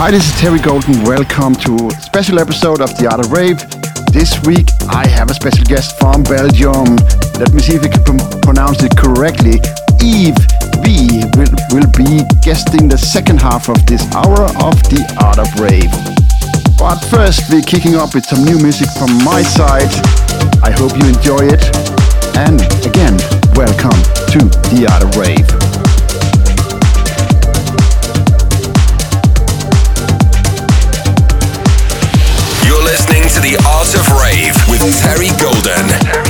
Hi, this is Terry Golden. Welcome to a special episode of The Art of Rave. This week I have a special guest from Belgium. Let me see if I can pronounce it correctly. Eve V will, will be guesting the second half of this hour of The Art of Rave. But first, we're kicking off with some new music from my side. I hope you enjoy it. And again, welcome to The Art of Rave. Terry Golden.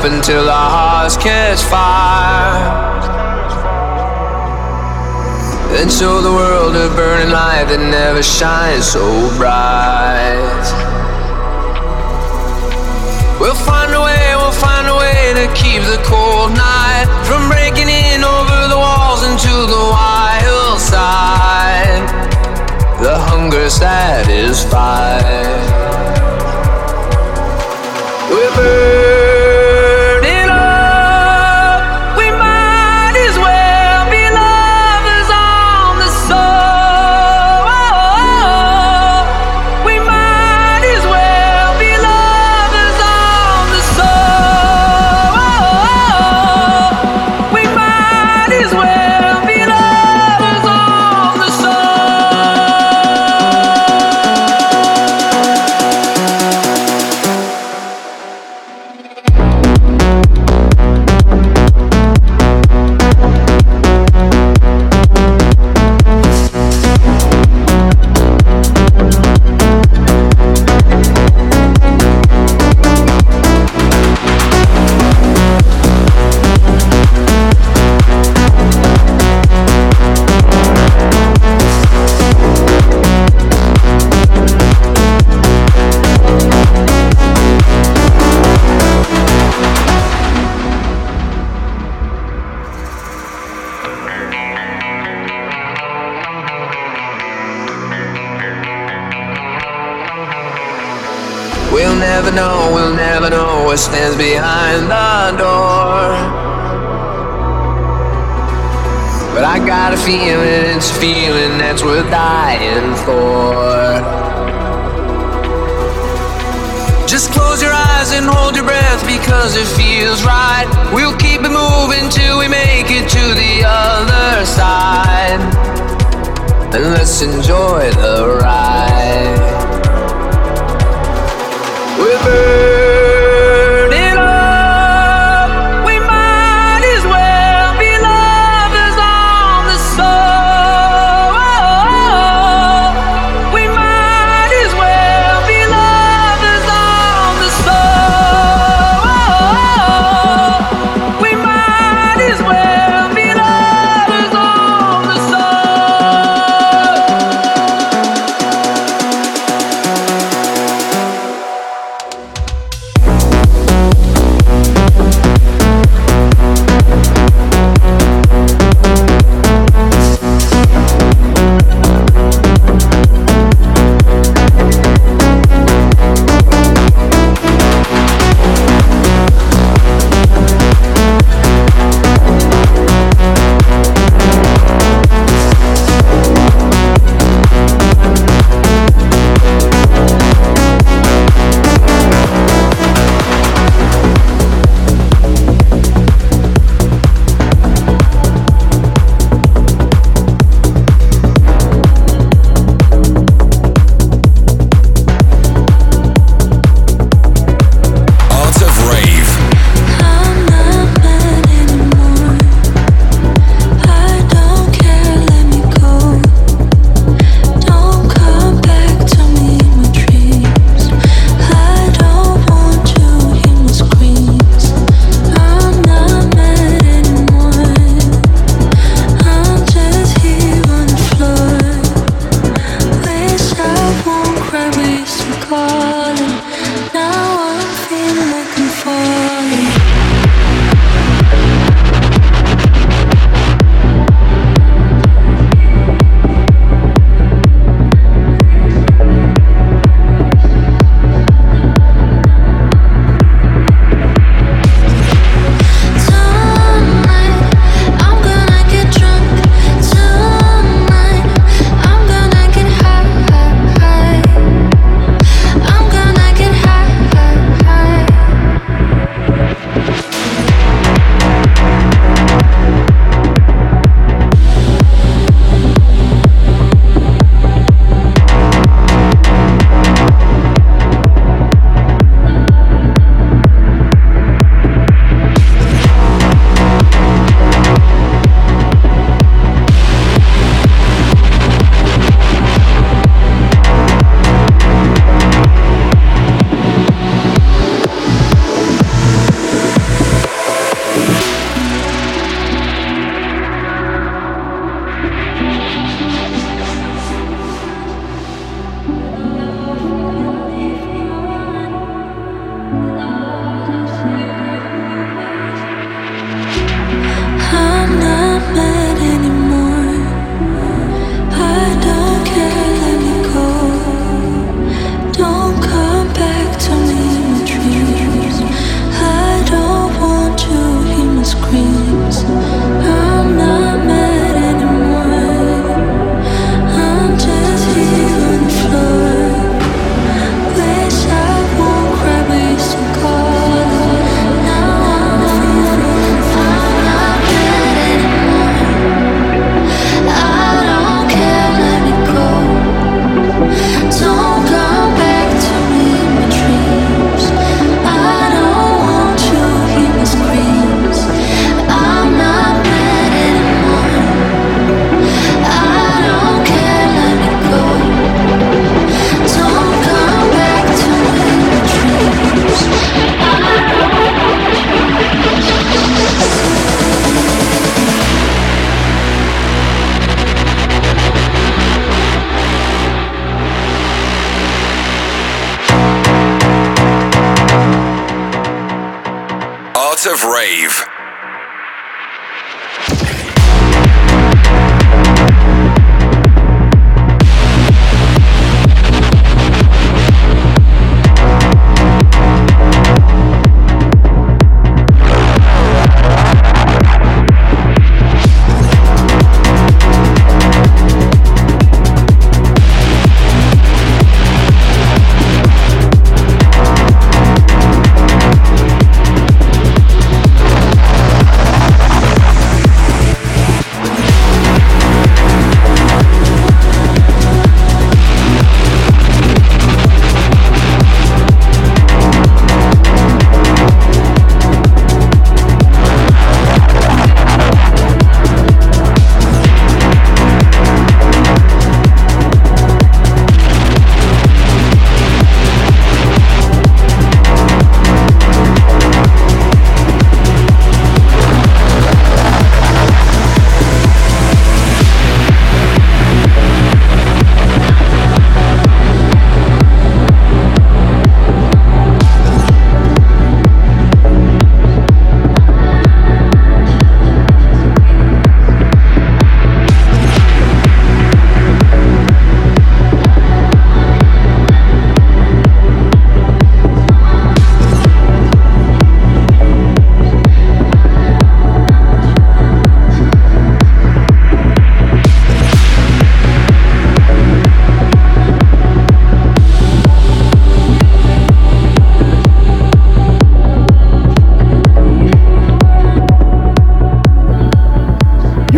up until our hearts catch fire. And show the world a burning light that never shines so bright. The a ride.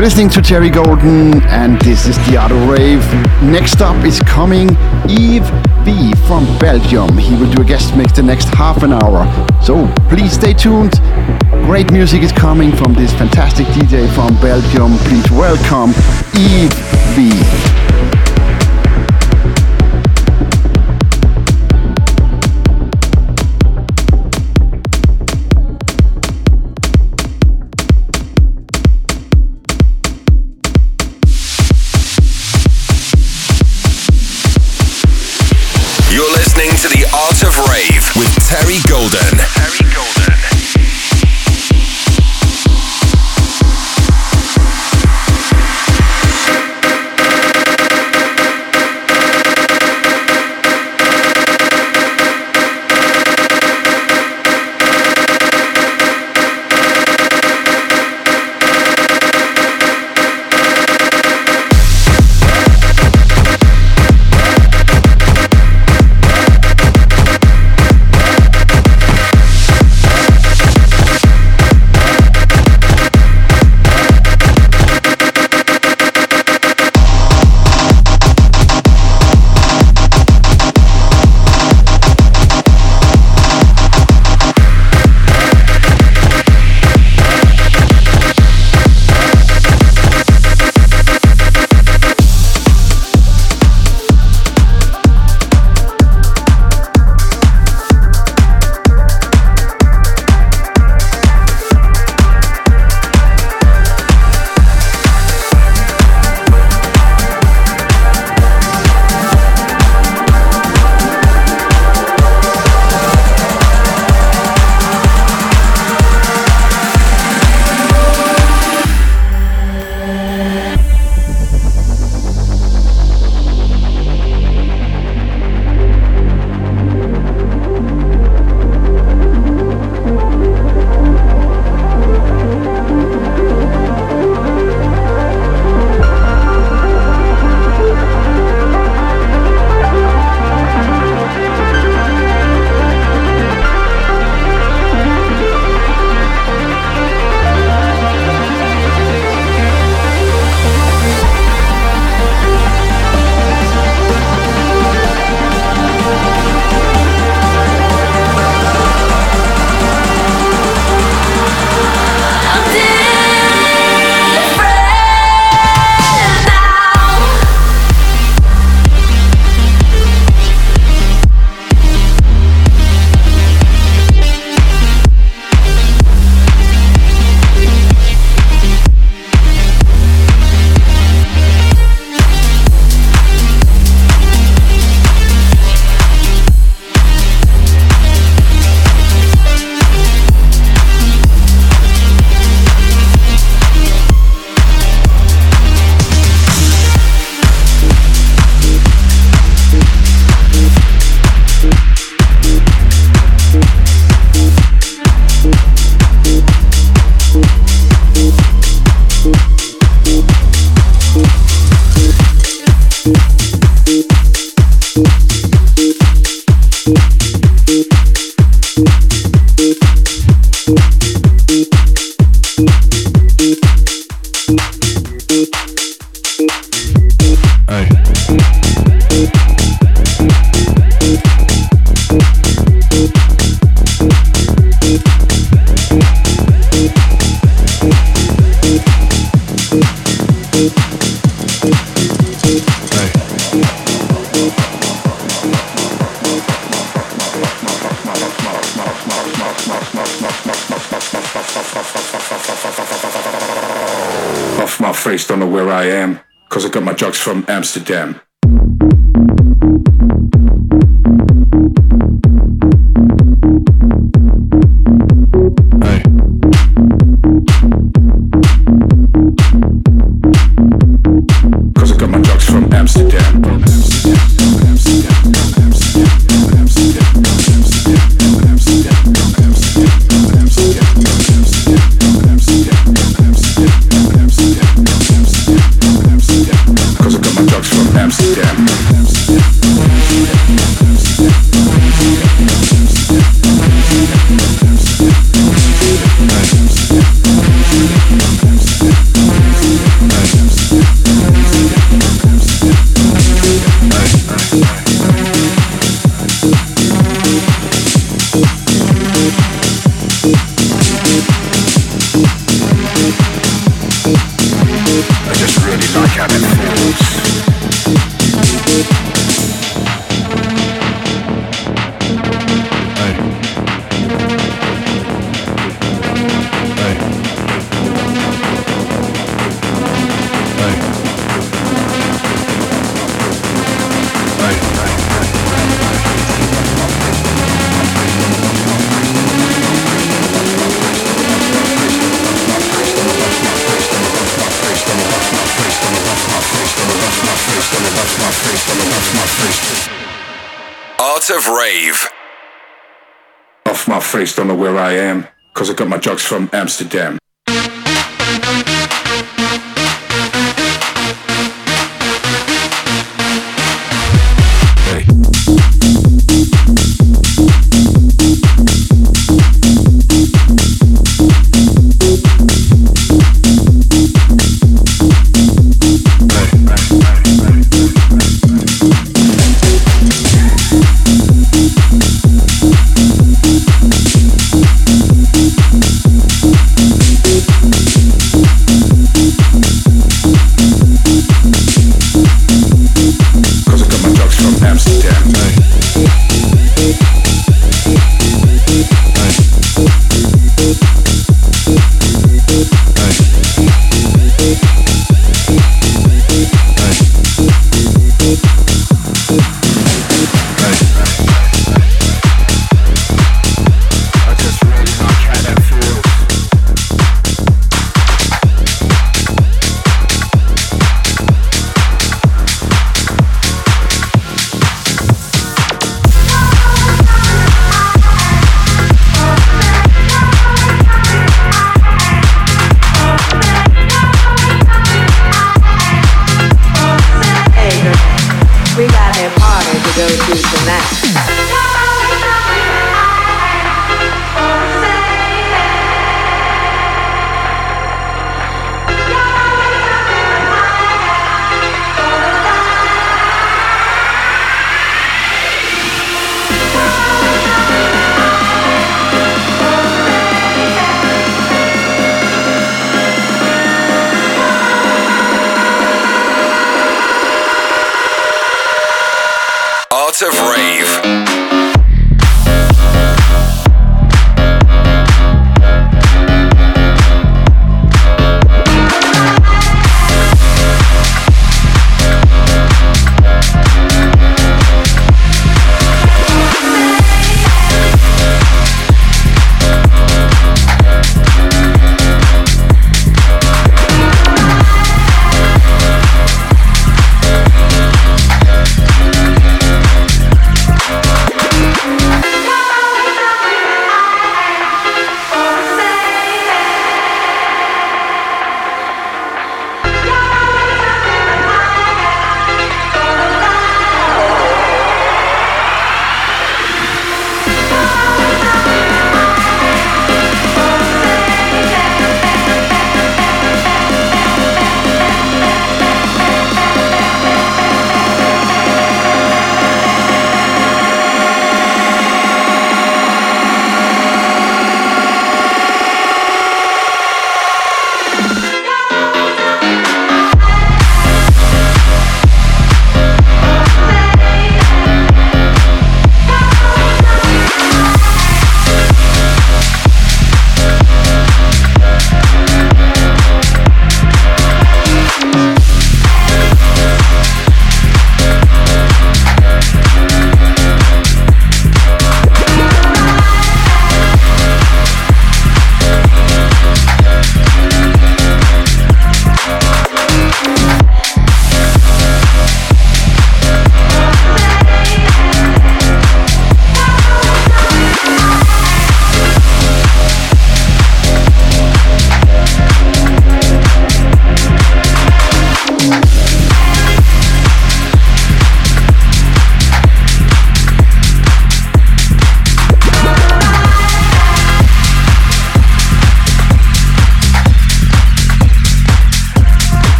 You're listening to Terry Golden, and this is the Art of Rave. Next up is coming Eve V from Belgium. He will do a guest mix the next half an hour. So please stay tuned. Great music is coming from this fantastic DJ from Belgium. Please welcome Eve V. Amsterdam. From Amsterdam.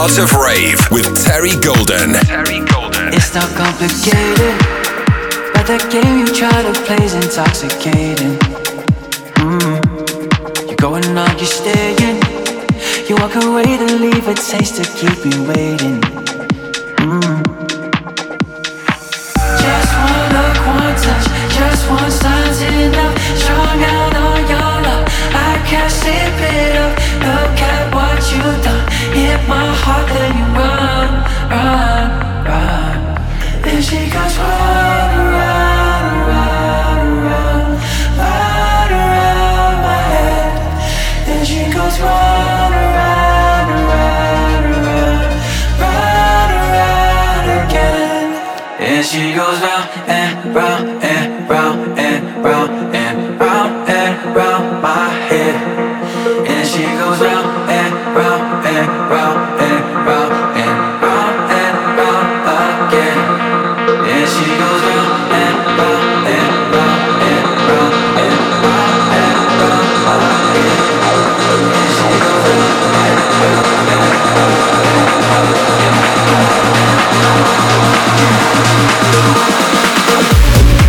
Art of Rave with Terry Golden. Terry Golden. It's not complicated, but that game you try to play is intoxicating. Mm-hmm. Mm. You're going on, you're staying. You walk away to leave a taste to keep you waiting. my heart Thank you.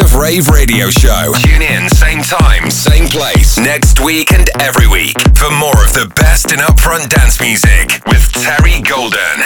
Of Rave radio show. Tune in, same time, same place, next week and every week for more of the best in upfront dance music with Terry Golden.